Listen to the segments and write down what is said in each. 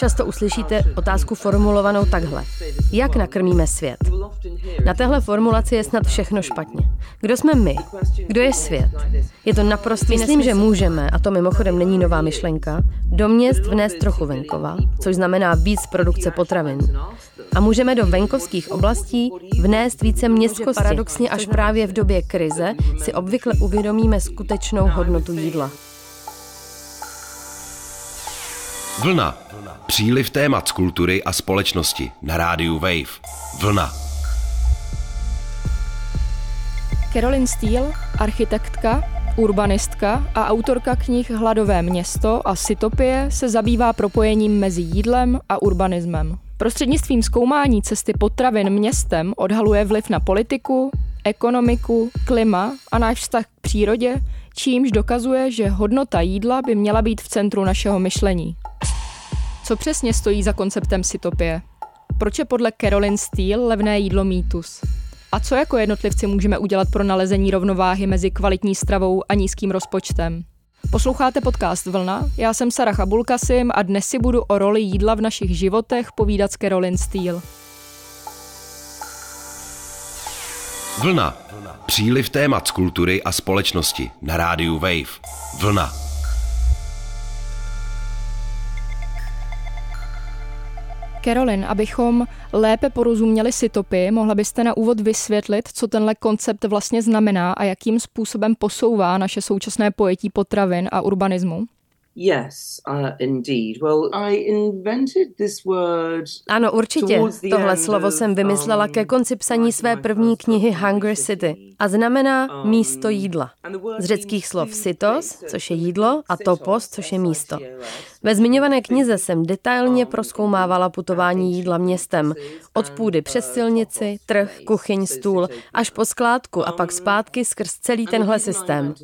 Často uslyšíte otázku formulovanou takhle. Jak nakrmíme svět? Na téhle formulaci je snad všechno špatně. Kdo jsme my? Kdo je svět? Je to naprostý Myslím, že můžeme, a to mimochodem není nová myšlenka, do měst vnést trochu venkova, což znamená víc produkce potravin. A můžeme do venkovských oblastí vnést více městskosti. Paradoxně až právě v době krize si obvykle uvědomíme skutečnou hodnotu jídla. Vlna. Příliv témat z kultury a společnosti na rádiu Wave. Vlna. Carolyn Steele, architektka, urbanistka a autorka knih Hladové město a Sytopie se zabývá propojením mezi jídlem a urbanismem. Prostřednictvím zkoumání cesty potravin městem odhaluje vliv na politiku, ekonomiku, klima a náš vztah k přírodě, čímž dokazuje, že hodnota jídla by měla být v centru našeho myšlení. Co přesně stojí za konceptem sytopie? Proč je podle Carolyn Steele levné jídlo mýtus? A co jako jednotlivci můžeme udělat pro nalezení rovnováhy mezi kvalitní stravou a nízkým rozpočtem? Posloucháte podcast Vlna, já jsem Sara Chabulkasim a dnes si budu o roli jídla v našich životech povídat s Carolyn Steele. Vlna. Příliv témat z kultury a společnosti na rádiu Wave. Vlna. Carolyn, abychom lépe porozuměli sytopy, mohla byste na úvod vysvětlit, co tenhle koncept vlastně znamená a jakým způsobem posouvá naše současné pojetí potravin a urbanismu? Yes, uh, indeed. Well, I invented this word ano, určitě. Tohle slovo jsem vymyslela ke um, konci psaní své první knihy Hunger City a znamená um, místo jídla. Z řeckých slov sytos, což je jídlo, a topos, což je místo. Ve zmiňované knize jsem detailně proskoumávala putování jídla městem. Od půdy přes silnici, trh, kuchyň, stůl, až po skládku a pak zpátky skrz celý tenhle systém.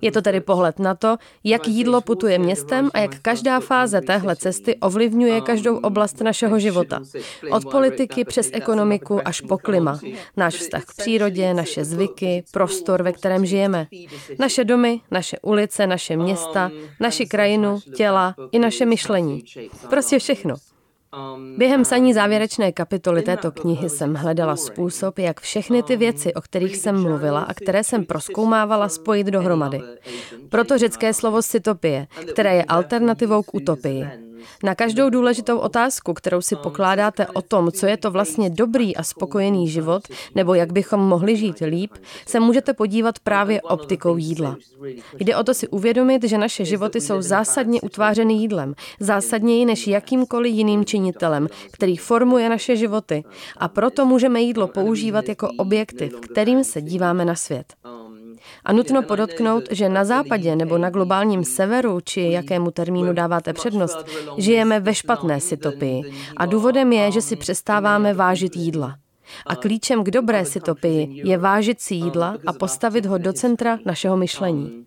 Je to tedy pohled na to, jak jídlo putuje městem a jak každá fáze téhle cesty ovlivňuje každou oblast našeho života. Od politiky přes ekonomiku až po klima. Náš vztah k přírodě, naše zvyky, prostor, ve kterém žijeme. Naše domy, naše ulice, naše města, naši krajinu, těla i naše myšlení. Prostě všechno. Během saní závěrečné kapitoly této knihy jsem hledala způsob, jak všechny ty věci, o kterých jsem mluvila a které jsem proskoumávala, spojit dohromady. Proto řecké slovo sytopie, které je alternativou k utopii. Na každou důležitou otázku, kterou si pokládáte o tom, co je to vlastně dobrý a spokojený život, nebo jak bychom mohli žít líp, se můžete podívat právě optikou jídla. Jde o to si uvědomit, že naše životy jsou zásadně utvářeny jídlem, zásadněji než jakýmkoliv jiným činitelem, který formuje naše životy. A proto můžeme jídlo používat jako objektiv, kterým se díváme na svět. A nutno podotknout, že na západě nebo na globálním severu, či jakému termínu dáváte přednost, žijeme ve špatné sytopii. A důvodem je, že si přestáváme vážit jídla. A klíčem k dobré sytopii je vážit si jídla a postavit ho do centra našeho myšlení.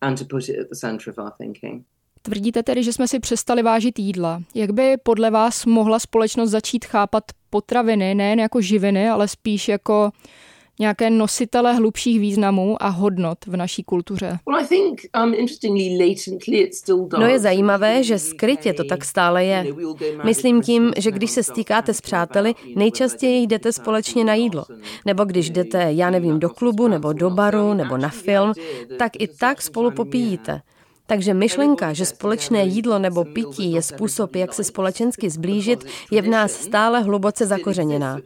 And to put it at the center of our thinking. Tvrdíte tedy, že jsme si přestali vážit jídla. Jak by podle vás mohla společnost začít chápat potraviny nejen jako živiny, ale spíš jako nějaké nositele hlubších významů a hodnot v naší kultuře? Um, no je zajímavé, že skrytě to tak stále je. Myslím tím, že když se stýkáte s přáteli, nejčastěji jdete společně na jídlo. Nebo když jdete, já nevím, do klubu, nebo do baru, nebo na film, tak i tak spolu popíjíte. Takže myšlenka, že společné jídlo nebo pití je způsob, jak se společensky zblížit, je v nás stále hluboce zakořeněná.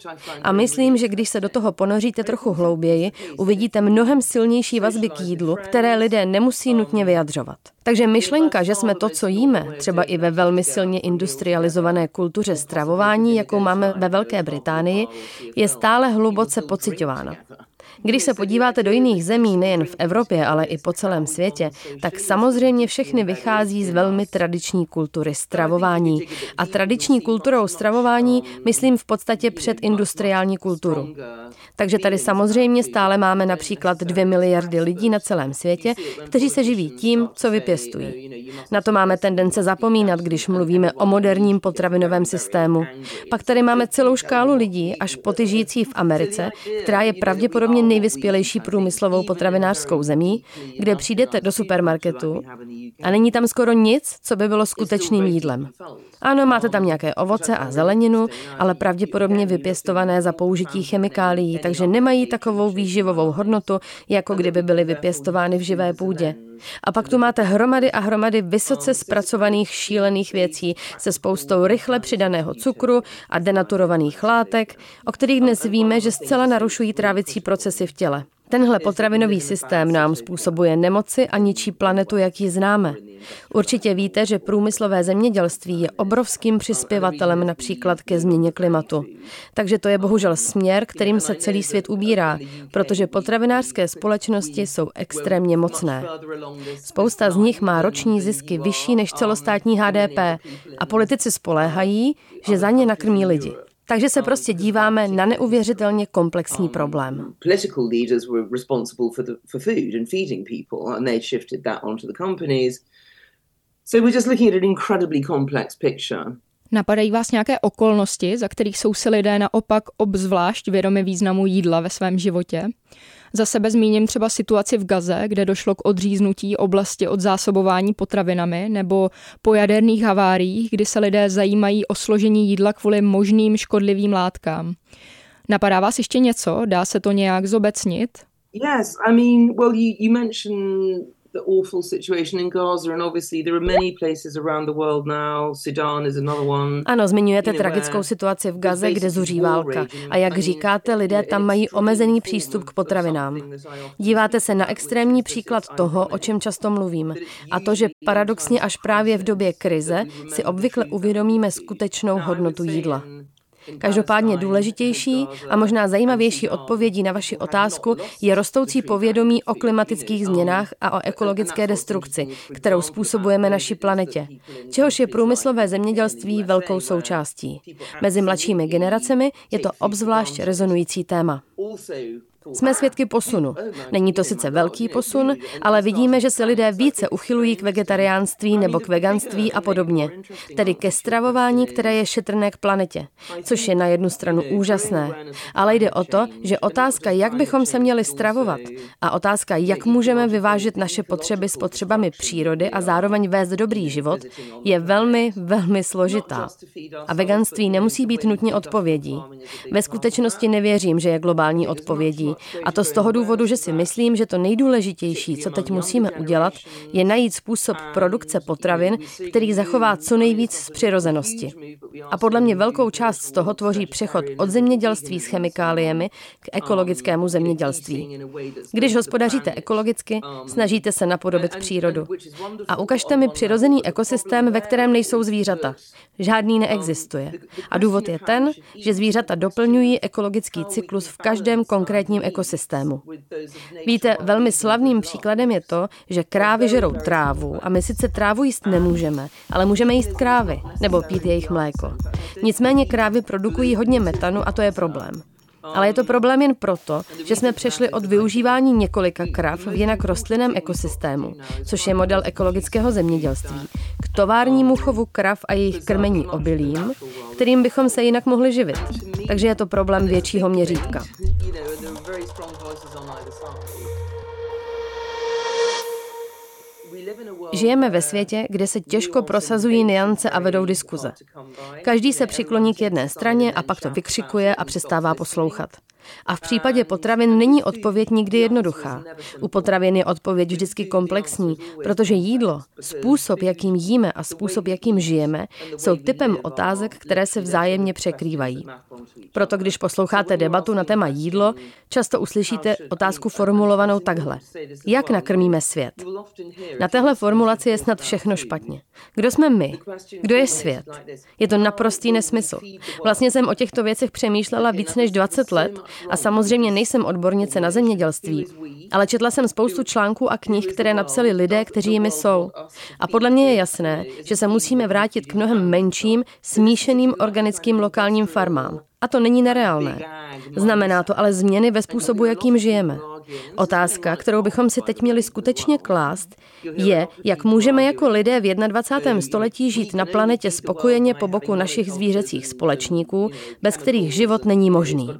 A myslím, že když se do toho ponoříte trochu hlouběji, uvidíte mnohem silnější vazby k jídlu, které lidé nemusí nutně vyjadřovat. Takže myšlenka, že jsme to, co jíme, třeba i ve velmi silně industrializované kultuře stravování, jakou máme ve Velké Británii, je stále hluboce pocitována. Když se podíváte do jiných zemí, nejen v Evropě, ale i po celém světě, tak samozřejmě všechny vychází z velmi tradiční kultury stravování. A tradiční kulturou stravování myslím v podstatě předindustriální kulturu. Takže tady samozřejmě stále máme například dvě miliardy lidí na celém světě, kteří se živí tím, co vypěstují. Na to máme tendence zapomínat, když mluvíme o moderním potravinovém systému. Pak tady máme celou škálu lidí, až po ty žijící v Americe, která je pravděpodobně nejvyspělejší průmyslovou potravinářskou zemí, kde přijdete do supermarketu a není tam skoro nic, co by bylo skutečným jídlem. Ano, máte tam nějaké ovoce a zeleninu, ale pravděpodobně vypěstované za použití chemikálií, takže nemají takovou výživovou hodnotu, jako kdyby byly vypěstovány v živé půdě. A pak tu máte hromady a hromady vysoce zpracovaných šílených věcí se spoustou rychle přidaného cukru a denaturovaných látek, o kterých dnes víme, že zcela narušují trávicí procesy v těle. Tenhle potravinový systém nám způsobuje nemoci a ničí planetu, jak ji známe. Určitě víte, že průmyslové zemědělství je obrovským přispěvatelem například ke změně klimatu. Takže to je bohužel směr, kterým se celý svět ubírá, protože potravinářské společnosti jsou extrémně mocné. Spousta z nich má roční zisky vyšší než celostátní HDP a politici spoléhají, že za ně nakrmí lidi. Takže se prostě díváme na neuvěřitelně komplexní problém. Napadají vás nějaké okolnosti, za kterých jsou si lidé naopak obzvlášť vědomi významu jídla ve svém životě? Za sebe zmíním třeba situaci v Gaze, kde došlo k odříznutí oblasti od zásobování potravinami, nebo po jaderných haváriích, kdy se lidé zajímají o složení jídla kvůli možným škodlivým látkám. Napadá vás ještě něco? Dá se to nějak zobecnit? Yes, I mean, well, you, you mentioned the awful situation in Gaza and obviously there are many places around the world now. Sudan is another one. Ano, zmiňujete tragickou situaci v Gaze, kde zuří válka. A jak říkáte, lidé tam mají omezený přístup k potravinám. Díváte se na extrémní příklad toho, o čem často mluvím. A to, že paradoxně až právě v době krize si obvykle uvědomíme skutečnou hodnotu jídla. Každopádně důležitější a možná zajímavější odpovědí na vaši otázku je rostoucí povědomí o klimatických změnách a o ekologické destrukci, kterou způsobujeme naší planetě, čehož je průmyslové zemědělství velkou součástí. Mezi mladšími generacemi je to obzvlášť rezonující téma. Jsme svědky posunu. Není to sice velký posun, ale vidíme, že se lidé více uchylují k vegetariánství nebo k veganství a podobně. Tedy ke stravování, které je šetrné k planetě. Což je na jednu stranu úžasné. Ale jde o to, že otázka, jak bychom se měli stravovat a otázka, jak můžeme vyvážit naše potřeby s potřebami přírody a zároveň vést dobrý život, je velmi, velmi složitá. A veganství nemusí být nutně odpovědí. Ve skutečnosti nevěřím, že je globální odpovědí, a to z toho důvodu, že si myslím, že to nejdůležitější, co teď musíme udělat, je najít způsob produkce potravin, který zachová co nejvíc z přirozenosti. A podle mě velkou část z toho tvoří přechod od zemědělství s chemikáliemi k ekologickému zemědělství. Když hospodaříte ekologicky, snažíte se napodobit přírodu. A ukažte mi přirozený ekosystém, ve kterém nejsou zvířata. Žádný neexistuje. A důvod je ten, že zvířata doplňují ekologický cyklus v každém konkrétním ekosystému. Víte, velmi slavným příkladem je to, že krávy žerou trávu a my sice trávu jíst nemůžeme, ale můžeme jíst krávy nebo pít jejich mléko. Nicméně krávy produkují hodně metanu a to je problém. Ale je to problém jen proto, že jsme přešli od využívání několika krav v jinak rostlinném ekosystému, což je model ekologického zemědělství, k továrnímu chovu krav a jejich krmení obilím, kterým bychom se jinak mohli živit. Takže je to problém většího měřítka. Žijeme ve světě, kde se těžko prosazují niance a vedou diskuze. Každý se přikloní k jedné straně a pak to vykřikuje a přestává poslouchat. A v případě potravin není odpověď nikdy jednoduchá. U potravin je odpověď vždycky komplexní, protože jídlo, způsob, jakým jíme a způsob, jakým žijeme, jsou typem otázek, které se vzájemně překrývají. Proto když posloucháte debatu na téma jídlo, často uslyšíte otázku formulovanou takhle. Jak nakrmíme svět? Na téhle formulaci je snad všechno špatně. Kdo jsme my? Kdo je svět? Je to naprostý nesmysl. Vlastně jsem o těchto věcech přemýšlela víc než 20 let a samozřejmě nejsem odbornice na zemědělství, ale četla jsem spoustu článků a knih, které napsali lidé, kteří jimi jsou. A podle mě je jasné, že se musíme vrátit k mnohem menším, smíšeným organickým lokálním farmám. A to není nereálné. Znamená to ale změny ve způsobu, jakým žijeme. Otázka, kterou bychom si teď měli skutečně klást, je, jak můžeme jako lidé v 21. století žít na planetě spokojeně po boku našich zvířecích společníků, bez kterých život není možný.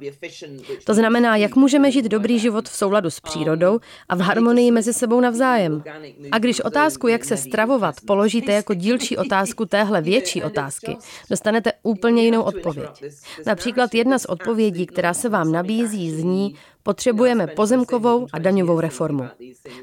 To znamená, jak můžeme žít dobrý život v souladu s přírodou a v harmonii mezi sebou navzájem. A když otázku, jak se stravovat, položíte jako dílčí otázku téhle větší otázky, dostanete úplně jinou odpověď. Například jedna z odpovědí, která se vám nabízí, zní, Potřebujeme pozemkovou a daňovou reformu,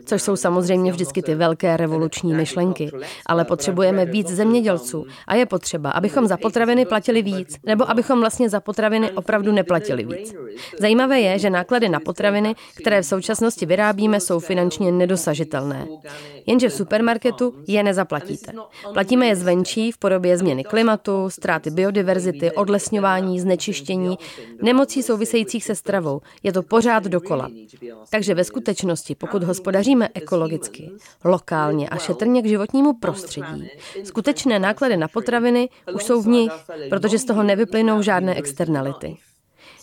což jsou samozřejmě vždycky ty velké revoluční myšlenky, ale potřebujeme víc zemědělců a je potřeba, abychom za potraviny platili víc, nebo abychom vlastně za potraviny opravdu neplatili víc. Zajímavé je, že náklady na potraviny, které v současnosti vyrábíme, jsou finančně nedosažitelné. Jenže v supermarketu je nezaplatíte. Platíme je zvenčí v podobě změny klimatu, ztráty biodiverzity, odlesňování, znečištění, nemocí souvisejících se stravou. Je to pořád pořád dokola. Takže ve skutečnosti, pokud hospodaříme ekologicky, lokálně a šetrně k životnímu prostředí, skutečné náklady na potraviny už jsou v nich, protože z toho nevyplynou žádné externality.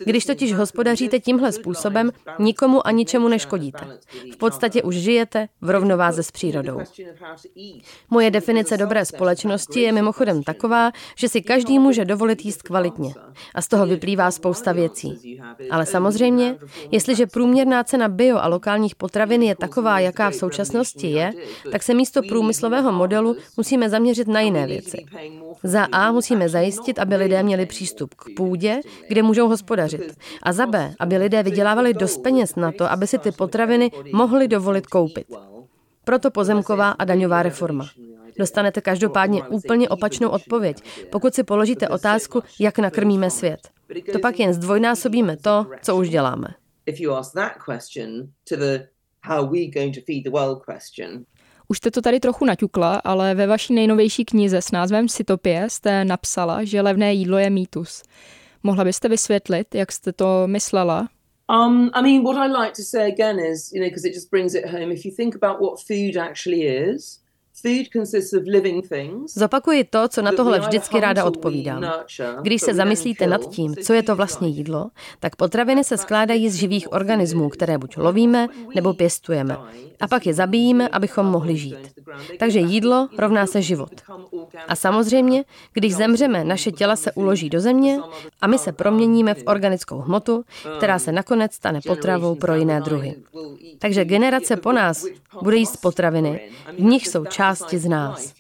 Když totiž hospodaříte tímhle způsobem, nikomu a ničemu neškodíte. V podstatě už žijete v rovnováze s přírodou. Moje definice dobré společnosti je mimochodem taková, že si každý může dovolit jíst kvalitně. A z toho vyplývá spousta věcí. Ale samozřejmě, jestliže průměrná cena bio a lokálních potravin je taková, jaká v současnosti je, tak se místo průmyslového modelu musíme zaměřit na jiné věci. Za A musíme zajistit, aby lidé měli přístup k půdě, kde můžou hospodařit hospodařit. A za B, aby lidé vydělávali dost peněz na to, aby si ty potraviny mohli dovolit koupit. Proto pozemková a daňová reforma. Dostanete každopádně úplně opačnou odpověď, pokud si položíte otázku, jak nakrmíme svět. To pak jen zdvojnásobíme to, co už děláme. Už jste to tady trochu naťukla, ale ve vaší nejnovější knize s názvem Sytopie jste napsala, že levné jídlo je mýtus. Mohla byste vysvětlit, jak jste to myslela? Um, I mean, what I like to say again is, you know, because it just brings it home, if you think about what food actually is, Zopakuji to, co na tohle vždycky ráda odpovídám. Když se zamyslíte nad tím, co je to vlastně jídlo, tak potraviny se skládají z živých organismů, které buď lovíme nebo pěstujeme. A pak je zabíjíme, abychom mohli žít. Takže jídlo rovná se život. A samozřejmě, když zemřeme, naše těla se uloží do země a my se proměníme v organickou hmotu, která se nakonec stane potravou pro jiné druhy. Takže generace po nás bude jíst potraviny, v nich jsou části části z nás.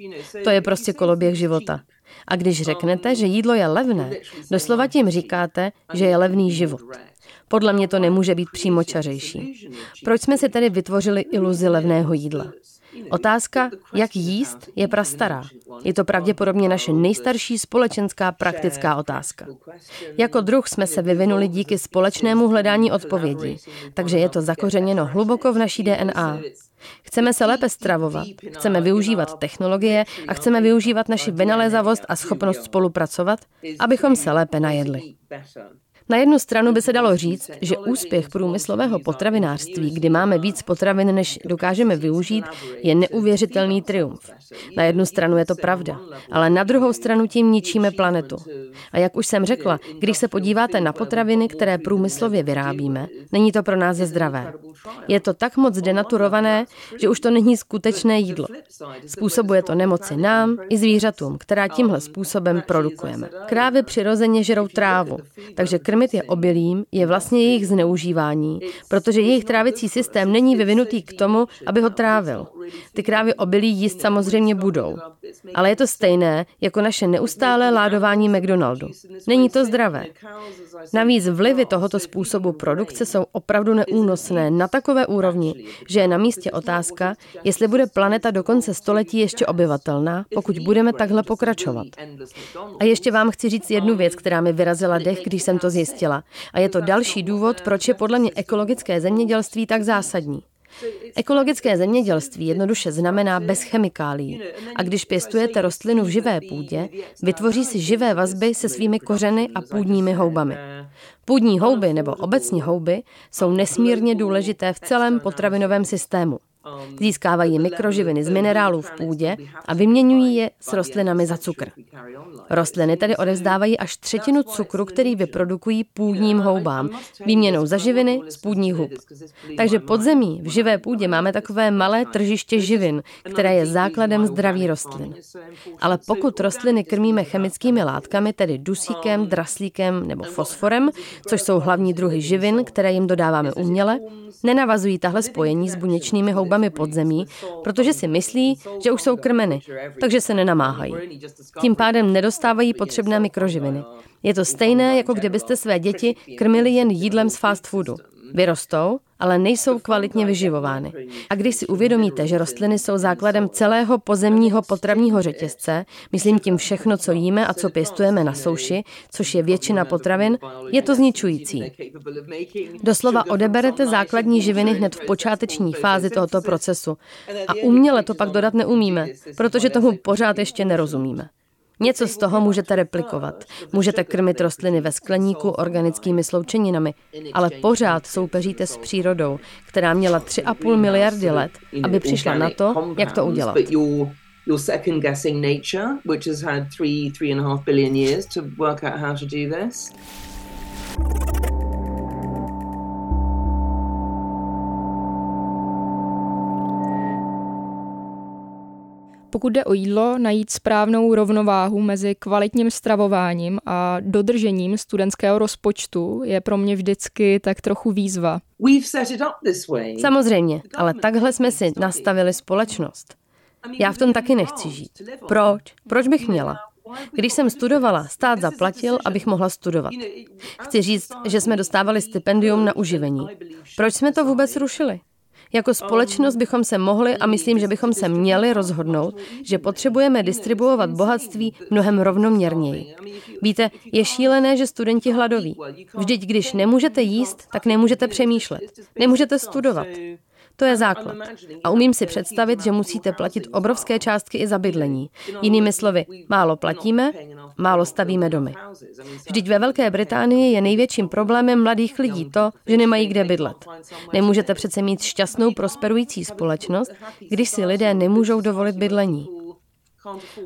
To je prostě koloběh života. A když řeknete, že jídlo je levné, doslova tím říkáte, že je levný život. Podle mě to nemůže být přímočařejší. Proč jsme si tedy vytvořili iluzi levného jídla? Otázka, jak jíst, je prastará. Je to pravděpodobně naše nejstarší společenská praktická otázka. Jako druh jsme se vyvinuli díky společnému hledání odpovědí, takže je to zakořeněno hluboko v naší DNA. Chceme se lépe stravovat, chceme využívat technologie a chceme využívat naši vynalézavost a schopnost spolupracovat, abychom se lépe najedli. Na jednu stranu by se dalo říct, že úspěch průmyslového potravinářství, kdy máme víc potravin, než dokážeme využít, je neuvěřitelný triumf. Na jednu stranu je to pravda, ale na druhou stranu tím ničíme planetu. A jak už jsem řekla, když se podíváte na potraviny, které průmyslově vyrábíme, není to pro nás zdravé. Je to tak moc denaturované, že už to není skutečné jídlo. Způsobuje to nemoci nám i zvířatům, která tímhle způsobem produkujeme. Krávy přirozeně žerou trávu, takže krmit je obilím je vlastně jejich zneužívání, protože jejich trávicí systém není vyvinutý k tomu, aby ho trávil. Ty krávy obilí jíst samozřejmě budou. Ale je to stejné jako naše neustálé ládování McDonaldu. Není to zdravé. Navíc vlivy tohoto způsobu produkce jsou opravdu neúnosné na takové úrovni, že je na místě otázka, jestli bude planeta do konce století ještě obyvatelná, pokud budeme takhle pokračovat. A ještě vám chci říct jednu věc, která mi vyrazila dech, když jsem to zjistila. A je to další důvod, proč je podle mě ekologické zemědělství tak zásadní. Ekologické zemědělství jednoduše znamená bez chemikálií. A když pěstujete rostlinu v živé půdě, vytvoří si živé vazby se svými kořeny a půdními houbami. Půdní houby nebo obecně houby jsou nesmírně důležité v celém potravinovém systému. Získávají mikroživiny z minerálů v půdě a vyměňují je s rostlinami za cukr. Rostliny tedy odevzdávají až třetinu cukru, který vyprodukují půdním houbám, výměnou za živiny z půdních hub. Takže podzemí v živé půdě máme takové malé tržiště živin, které je základem zdraví rostlin. Ale pokud rostliny krmíme chemickými látkami, tedy dusíkem, draslíkem nebo fosforem, což jsou hlavní druhy živin, které jim dodáváme uměle, nenavazují tahle spojení s buněčnými houbami podzemí, protože si myslí, že už jsou krmeny, takže se nenamáhají. Tím pádem nedostávají potřebné mikroživiny. Je to stejné, jako kdybyste své děti krmili jen jídlem z fast foodu. Vyrostou, ale nejsou kvalitně vyživovány. A když si uvědomíte, že rostliny jsou základem celého pozemního potravního řetězce, myslím tím všechno, co jíme a co pěstujeme na souši, což je většina potravin, je to zničující. Doslova odeberete základní živiny hned v počáteční fázi tohoto procesu. A uměle to pak dodat neumíme, protože tomu pořád ještě nerozumíme. Něco z toho můžete replikovat. Můžete krmit rostliny ve skleníku organickými sloučeninami, ale pořád soupeříte s přírodou, která měla 3,5 miliardy let, aby přišla na to, jak to udělat. Do this. Pokud jde o jídlo, najít správnou rovnováhu mezi kvalitním stravováním a dodržením studentského rozpočtu je pro mě vždycky tak trochu výzva. Samozřejmě, ale takhle jsme si nastavili společnost. Já v tom taky nechci žít. Proč? Proč bych měla? Když jsem studovala, stát zaplatil, abych mohla studovat. Chci říct, že jsme dostávali stipendium na uživení. Proč jsme to vůbec rušili? Jako společnost bychom se mohli a myslím, že bychom se měli rozhodnout, že potřebujeme distribuovat bohatství mnohem rovnoměrněji. Víte, je šílené, že studenti hladoví. Vždyť, když nemůžete jíst, tak nemůžete přemýšlet. Nemůžete studovat. To je základ. A umím si představit, že musíte platit obrovské částky i za bydlení. Jinými slovy, málo platíme, málo stavíme domy. Vždyť ve Velké Británii je největším problémem mladých lidí to, že nemají kde bydlet. Nemůžete přece mít šťastnou prosperující společnost, když si lidé nemůžou dovolit bydlení.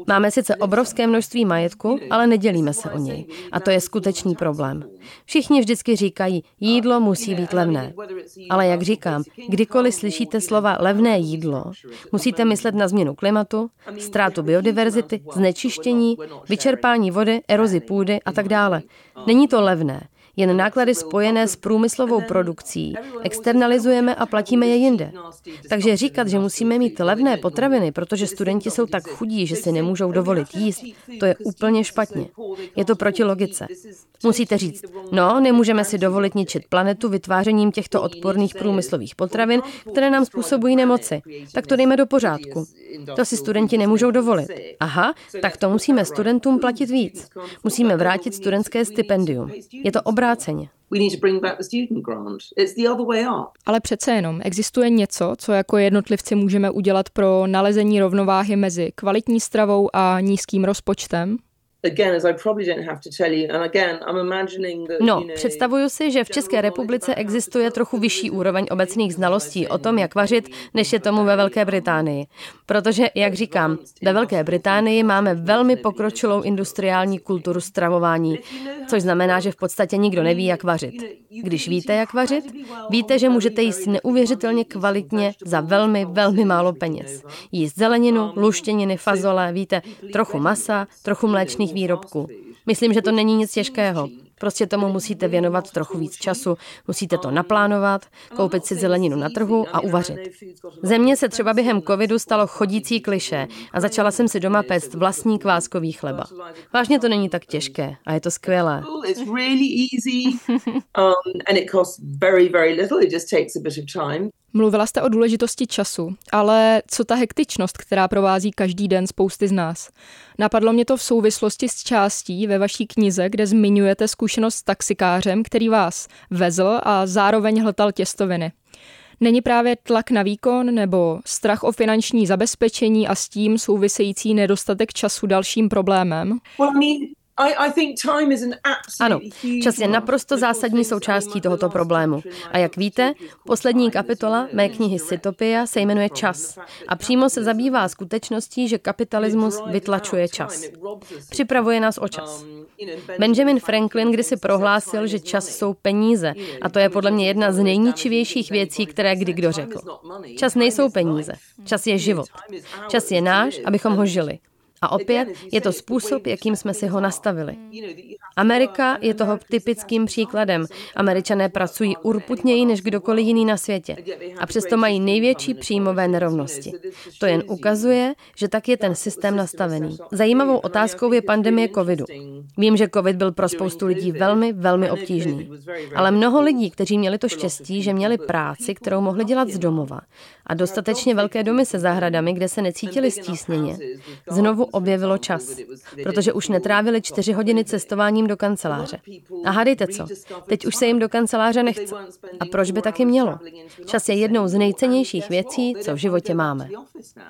Máme sice obrovské množství majetku, ale nedělíme se o něj. A to je skutečný problém. Všichni vždycky říkají, jídlo musí být levné. Ale jak říkám, kdykoliv slyšíte slova levné jídlo, musíte myslet na změnu klimatu, ztrátu biodiverzity, znečištění, vyčerpání vody, erozi půdy a tak dále. Není to levné jen náklady spojené s průmyslovou produkcí externalizujeme a platíme je jinde. Takže říkat, že musíme mít levné potraviny, protože studenti jsou tak chudí, že si nemůžou dovolit jíst, to je úplně špatně. Je to proti logice. Musíte říct, no, nemůžeme si dovolit ničit planetu vytvářením těchto odporných průmyslových potravin, které nám způsobují nemoci. Tak to dejme do pořádku. To si studenti nemůžou dovolit. Aha, tak to musíme studentům platit víc. Musíme vrátit studentské stipendium. Je to obráceně. Ale přece jenom existuje něco, co jako jednotlivci můžeme udělat pro nalezení rovnováhy mezi kvalitní stravou a nízkým rozpočtem? No, představuju si, že v České republice existuje trochu vyšší úroveň obecných znalostí o tom, jak vařit, než je tomu ve Velké Británii. Protože, jak říkám, ve Velké Británii máme velmi pokročilou industriální kulturu stravování, což znamená, že v podstatě nikdo neví, jak vařit. Když víte, jak vařit, víte, že můžete jíst neuvěřitelně kvalitně za velmi, velmi málo peněz. Jíst zeleninu, luštěniny, fazole, víte, trochu masa, trochu mléčných výrobků. Myslím, že to není nic těžkého. Prostě tomu musíte věnovat trochu víc času, musíte to naplánovat, koupit si zeleninu na trhu a uvařit. Země se třeba během covidu stalo chodící kliše a začala jsem si doma péct vlastní kváskový chleba. Vážně to není tak těžké a je to skvělé. Mluvila jste o důležitosti času, ale co ta hektičnost, která provází každý den spousty z nás? Napadlo mě to v souvislosti s částí ve vaší knize, kde zmiňujete zkušenost s taxikářem, který vás vezl a zároveň hltal těstoviny. Není právě tlak na výkon nebo strach o finanční zabezpečení a s tím související nedostatek času dalším problémem? Ano, čas je naprosto zásadní součástí tohoto problému. A jak víte, poslední kapitola mé knihy Cytopia se jmenuje Čas a přímo se zabývá skutečností, že kapitalismus vytlačuje čas. Připravuje nás o čas. Benjamin Franklin kdysi prohlásil, že čas jsou peníze a to je podle mě jedna z nejničivějších věcí, které kdy kdo řekl. Čas nejsou peníze, čas je život. Čas je náš, abychom ho žili. A opět je to způsob, jakým jsme si ho nastavili. Amerika je toho typickým příkladem. Američané pracují urputněji než kdokoliv jiný na světě. A přesto mají největší příjmové nerovnosti. To jen ukazuje, že tak je ten systém nastavený. Zajímavou otázkou je pandemie covidu. Vím, že covid byl pro spoustu lidí velmi, velmi obtížný. Ale mnoho lidí, kteří měli to štěstí, že měli práci, kterou mohli dělat z domova a dostatečně velké domy se zahradami, kde se necítili stísněně, znovu objevilo čas, protože už netrávili čtyři hodiny cestováním do kanceláře. A hádejte co, teď už se jim do kanceláře nechce. A proč by taky mělo? Čas je jednou z nejcennějších věcí, co v životě máme.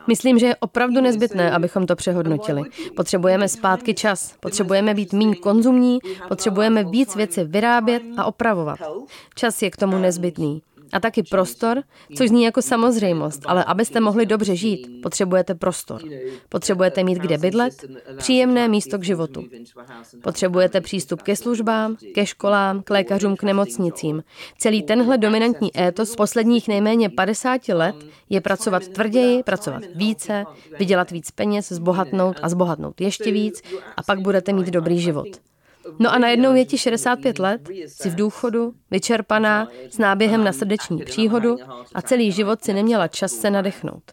Myslím, že je opravdu nezbytné, abychom to přehodnotili. Potřebujeme zpátky čas, potřebujeme být méně konzumní, potřebujeme víc věci vyrábět a opravovat. Čas je k tomu nezbytný. A taky prostor, což zní jako samozřejmost, ale abyste mohli dobře žít, potřebujete prostor. Potřebujete mít kde bydlet, příjemné místo k životu. Potřebujete přístup ke službám, ke školám, k lékařům, k nemocnicím. Celý tenhle dominantní étos posledních nejméně 50 let je pracovat tvrději, pracovat více, vydělat víc peněz, zbohatnout a zbohatnout ještě víc a pak budete mít dobrý život. No a najednou je ti 65 let, jsi v důchodu, vyčerpaná, s náběhem na srdeční příhodu a celý život si neměla čas se nadechnout.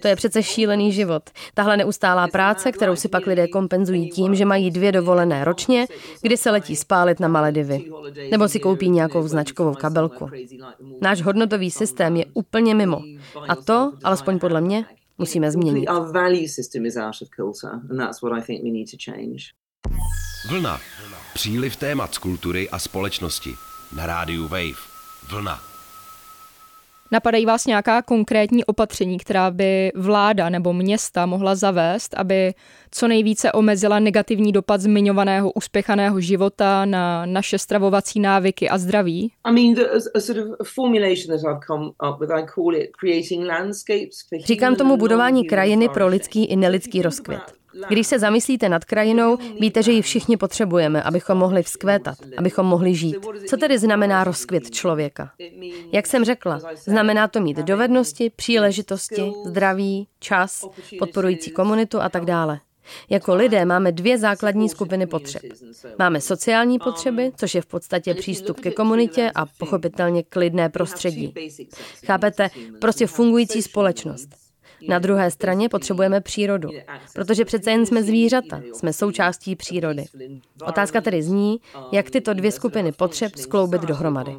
To je přece šílený život. Tahle neustálá práce, kterou si pak lidé kompenzují tím, že mají dvě dovolené ročně, kdy se letí spálit na Maledivy. Nebo si koupí nějakou značkovou kabelku. Náš hodnotový systém je úplně mimo. A to, alespoň podle mě, musíme změnit. Vlna. Příliv témat z kultury a společnosti. Na rádiu Wave. Vlna. Napadají vás nějaká konkrétní opatření, která by vláda nebo města mohla zavést, aby co nejvíce omezila negativní dopad zmiňovaného uspěchaného života na naše stravovací návyky a zdraví? Říkám tomu budování krajiny pro lidský i nelidský rozkvět. Když se zamyslíte nad krajinou, víte, že ji všichni potřebujeme, abychom mohli vzkvétat, abychom mohli žít. Co tedy znamená rozkvět člověka? Jak jsem řekla, znamená to mít dovednosti, příležitosti, zdraví, čas, podporující komunitu a tak dále. Jako lidé máme dvě základní skupiny potřeb. Máme sociální potřeby, což je v podstatě přístup ke komunitě a pochopitelně klidné prostředí. Chápete? Prostě fungující společnost. Na druhé straně potřebujeme přírodu, protože přece jen jsme zvířata, jsme součástí přírody. Otázka tedy zní, jak tyto dvě skupiny potřeb skloubit dohromady.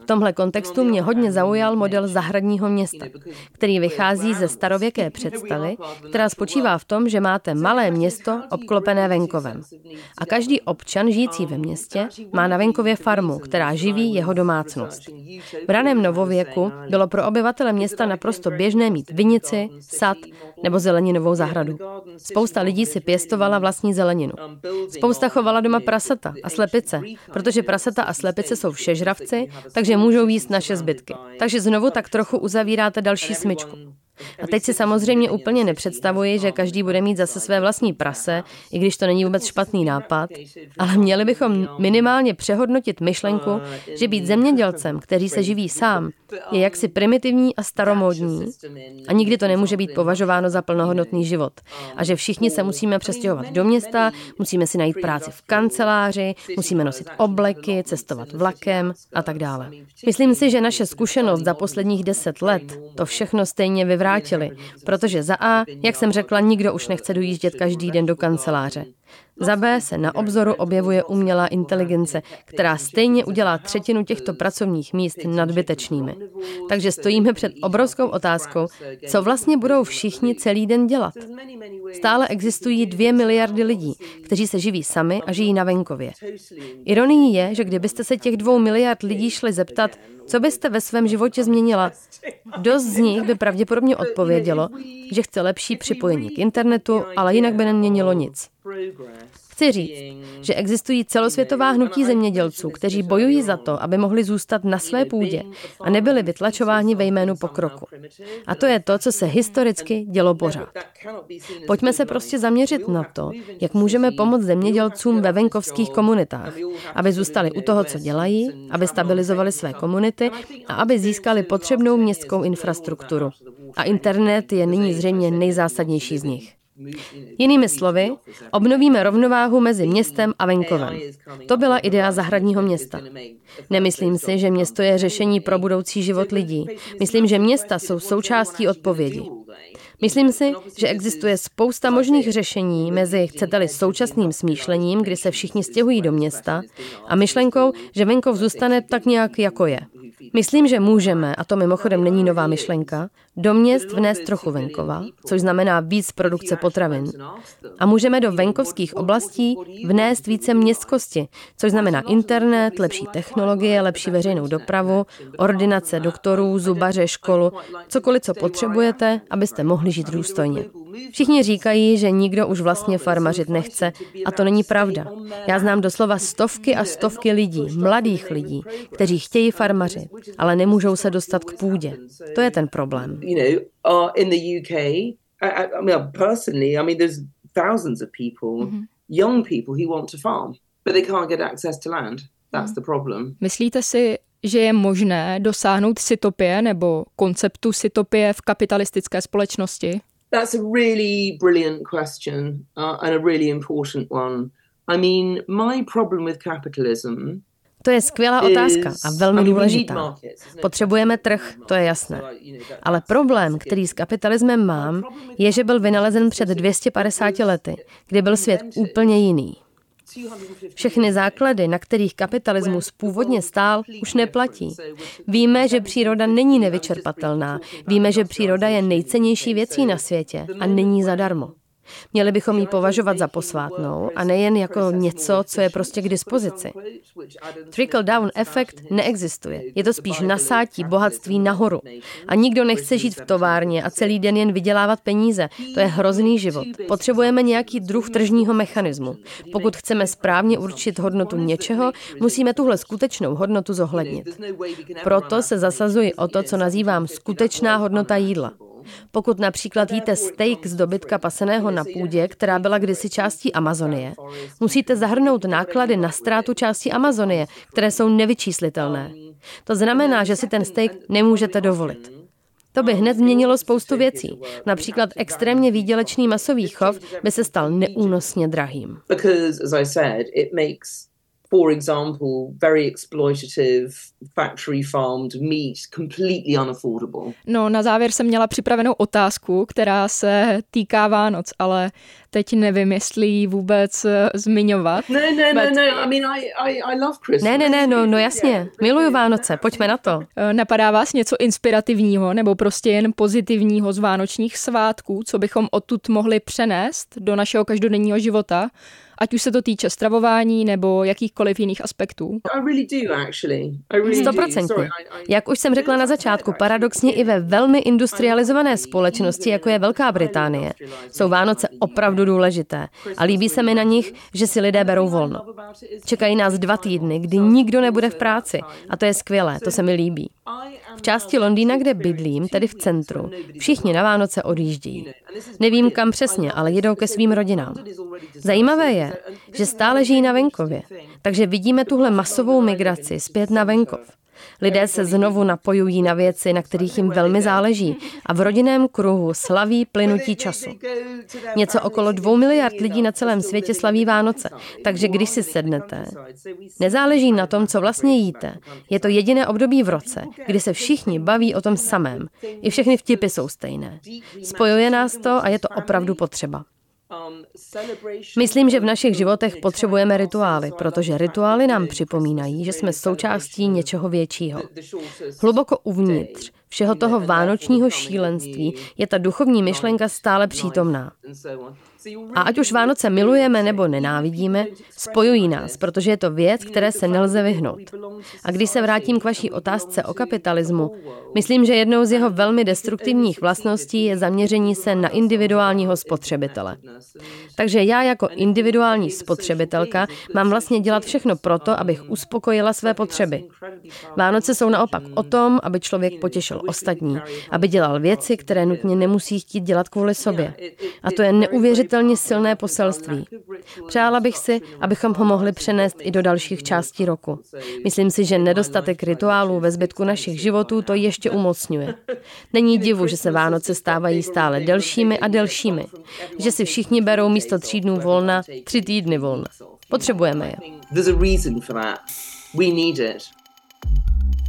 V tomhle kontextu mě hodně zaujal model zahradního města, který vychází ze starověké představy, která spočívá v tom, že máte malé město obklopené venkovem. A každý občan žijící ve městě má na venkově farmu, která živí jeho domácnost. V raném novověku bylo pro obyvatele města naprosto běžné mít vinici, sad nebo zeleninovou zahradu. Spousta lidí si pěstovala vlastní zeleninu. Spousta chovala doma prasata a slepice, protože prasata a slepice jsou všežravci, takže můžou jíst naše zbytky. Takže znovu tak trochu uzavíráte další smyčku. A teď si samozřejmě úplně nepředstavuji, že každý bude mít zase své vlastní prase, i když to není vůbec špatný nápad, ale měli bychom minimálně přehodnotit myšlenku, že být zemědělcem, který se živí sám, je jaksi primitivní a staromódní a nikdy to nemůže být považováno za plnohodnotný život. A že všichni se musíme přestěhovat do města, musíme si najít práci v kanceláři, musíme nosit obleky, cestovat vlakem a tak dále. Myslím si, že naše zkušenost za posledních deset let to všechno stejně vyvrátili, protože za A, jak jsem řekla, nikdo už nechce dojíždět každý den do kanceláře. Za B se na obzoru objevuje umělá inteligence, která stejně udělá třetinu těchto pracovních míst nadbytečnými. Takže stojíme před obrovskou otázkou, co vlastně budou všichni celý den dělat. Stále existují dvě miliardy lidí, kteří se živí sami a žijí na venkově. Ironií je, že kdybyste se těch dvou miliard lidí šli zeptat, co byste ve svém životě změnila? Dost z nich by pravděpodobně odpovědělo, že chce lepší připojení k internetu, ale jinak by neměnilo nic. Chci říct, že existují celosvětová hnutí zemědělců, kteří bojují za to, aby mohli zůstat na své půdě a nebyli vytlačováni ve jménu pokroku. A to je to, co se historicky dělo pořád. Pojďme se prostě zaměřit na to, jak můžeme pomoct zemědělcům ve venkovských komunitách, aby zůstali u toho, co dělají, aby stabilizovali své komunity a aby získali potřebnou městskou infrastrukturu. A internet je nyní zřejmě nejzásadnější z nich. Jinými slovy, obnovíme rovnováhu mezi městem a venkovem. To byla idea zahradního města. Nemyslím si, že město je řešení pro budoucí život lidí. Myslím, že města jsou součástí odpovědi. Myslím si, že existuje spousta možných řešení mezi, chcete-li, současným smýšlením, kdy se všichni stěhují do města, a myšlenkou, že venkov zůstane tak nějak, jako je. Myslím, že můžeme, a to mimochodem není nová myšlenka, do měst vnést trochu venkova, což znamená víc produkce potravin. A můžeme do venkovských oblastí vnést více městskosti, což znamená internet, lepší technologie, lepší veřejnou dopravu, ordinace doktorů, zubaře, školu, cokoliv, co potřebujete, abyste mohli žít důstojně. Všichni říkají, že nikdo už vlastně farmařit nechce a to není pravda. Já znám doslova stovky a stovky lidí, mladých lidí, kteří chtějí farmařit, ale nemůžou se dostat k půdě. To je ten problém. Myslíte si, že je možné dosáhnout sytopie nebo konceptu sytopie v kapitalistické společnosti? That's a really brilliant question uh, and a really important one. I mean, my problem with capitalism to je skvělá otázka a velmi důležitá. Potřebujeme trh, to je jasné. Ale problém, který s kapitalismem mám, je, že byl vynalezen před 250 lety, kdy byl svět úplně jiný. Všechny základy, na kterých kapitalismus původně stál, už neplatí. Víme, že příroda není nevyčerpatelná. Víme, že příroda je nejcennější věcí na světě a není zadarmo. Měli bychom ji považovat za posvátnou a nejen jako něco, co je prostě k dispozici. Trickle-down efekt neexistuje. Je to spíš nasátí bohatství nahoru. A nikdo nechce žít v továrně a celý den jen vydělávat peníze. To je hrozný život. Potřebujeme nějaký druh tržního mechanismu. Pokud chceme správně určit hodnotu něčeho, musíme tuhle skutečnou hodnotu zohlednit. Proto se zasazuji o to, co nazývám skutečná hodnota jídla. Pokud například jíte steak z dobytka paseného na půdě, která byla kdysi částí Amazonie, musíte zahrnout náklady na ztrátu části Amazonie, které jsou nevyčíslitelné. To znamená, že si ten steak nemůžete dovolit. To by hned změnilo spoustu věcí. Například extrémně výdělečný masový chov by se stal neúnosně drahým for example, very exploitative factory farmed meat completely unaffordable. No, na závěr jsem měla připravenou otázku, která se týká Vánoc, ale teď nevím, jestli ji vůbec eh, zmiňovat. Ne, ne, ne, ne, I mean, I, I, I love Christmas. Ne, ne, ne, no, no jasně, miluju Vánoce, pojďme na to. Eh, napadá vás něco inspirativního nebo prostě jen pozitivního z vánočních svátků, co bychom odtud mohli přenést do našeho každodenního života? Ať už se to týče stravování nebo jakýchkoliv jiných aspektů? Stoprocentně. Jak už jsem řekla na začátku, paradoxně i ve velmi industrializované společnosti, jako je Velká Británie, jsou Vánoce opravdu důležité a líbí se mi na nich, že si lidé berou volno. Čekají nás dva týdny, kdy nikdo nebude v práci a to je skvělé, to se mi líbí. V části Londýna, kde bydlím, tedy v centru, všichni na Vánoce odjíždějí. Nevím kam přesně, ale jedou ke svým rodinám. Zajímavé je, že stále žijí na venkově, takže vidíme tuhle masovou migraci zpět na venkov. Lidé se znovu napojují na věci, na kterých jim velmi záleží a v rodinném kruhu slaví plynutí času. Něco okolo dvou miliard lidí na celém světě slaví Vánoce, takže když si sednete, nezáleží na tom, co vlastně jíte. Je to jediné období v roce, kdy se všichni baví o tom samém. I všechny vtipy jsou stejné. Spojuje nás to a je to opravdu potřeba. Myslím, že v našich životech potřebujeme rituály, protože rituály nám připomínají, že jsme součástí něčeho většího. Hluboko uvnitř všeho toho vánočního šílenství je ta duchovní myšlenka stále přítomná. A ať už Vánoce milujeme nebo nenávidíme, spojují nás, protože je to věc, které se nelze vyhnout. A když se vrátím k vaší otázce o kapitalismu, myslím, že jednou z jeho velmi destruktivních vlastností je zaměření se na individuálního spotřebitele. Takže já jako individuální spotřebitelka mám vlastně dělat všechno proto, abych uspokojila své potřeby. Vánoce jsou naopak o tom, aby člověk potěšil ostatní, aby dělal věci, které nutně nemusí chtít dělat kvůli sobě. A to je neuvěřitelně silné poselství. Přála bych si, abychom ho mohli přenést i do dalších částí roku. Myslím si, že nedostatek rituálů ve zbytku našich životů to ještě umocňuje. Není divu, že se Vánoce stávají stále delšími a delšími, že si všichni berou místo tří dnů volna tři týdny volna. Potřebujeme je.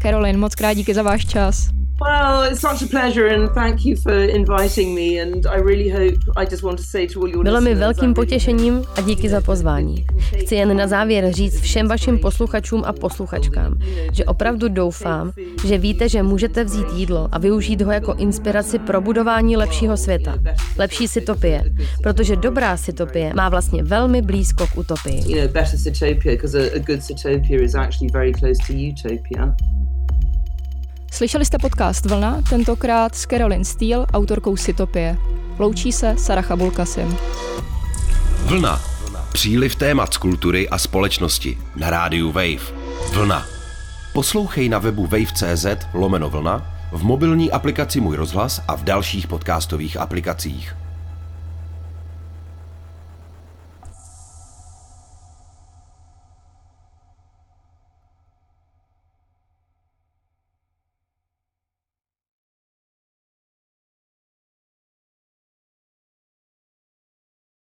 Caroline, moc krát díky za váš čas. Well, it's such a pleasure and thank you for inviting me and I really hope I just want to say to all your Bylo mi velkým potěšením a díky za pozvání. Chci jen na závěr říct všem vašim posluchačům a posluchačkám, že opravdu doufám, že víte, že můžete vzít jídlo a využít ho jako inspiraci pro budování lepšího světa. Lepší sytopie, protože dobrá sytopie má vlastně velmi blízko k utopii. You know, better sytopia because a, a good sytopia is actually very close to utopia. Slyšeli jste podcast Vlna, tentokrát s Carolyn Steele, autorkou Sytopie. Loučí se Saracha Bulkasim. Vlna. Příliv témat z kultury a společnosti na rádiu Wave. Vlna. Poslouchej na webu wave.cz lomeno vlna, v mobilní aplikaci Můj rozhlas a v dalších podcastových aplikacích.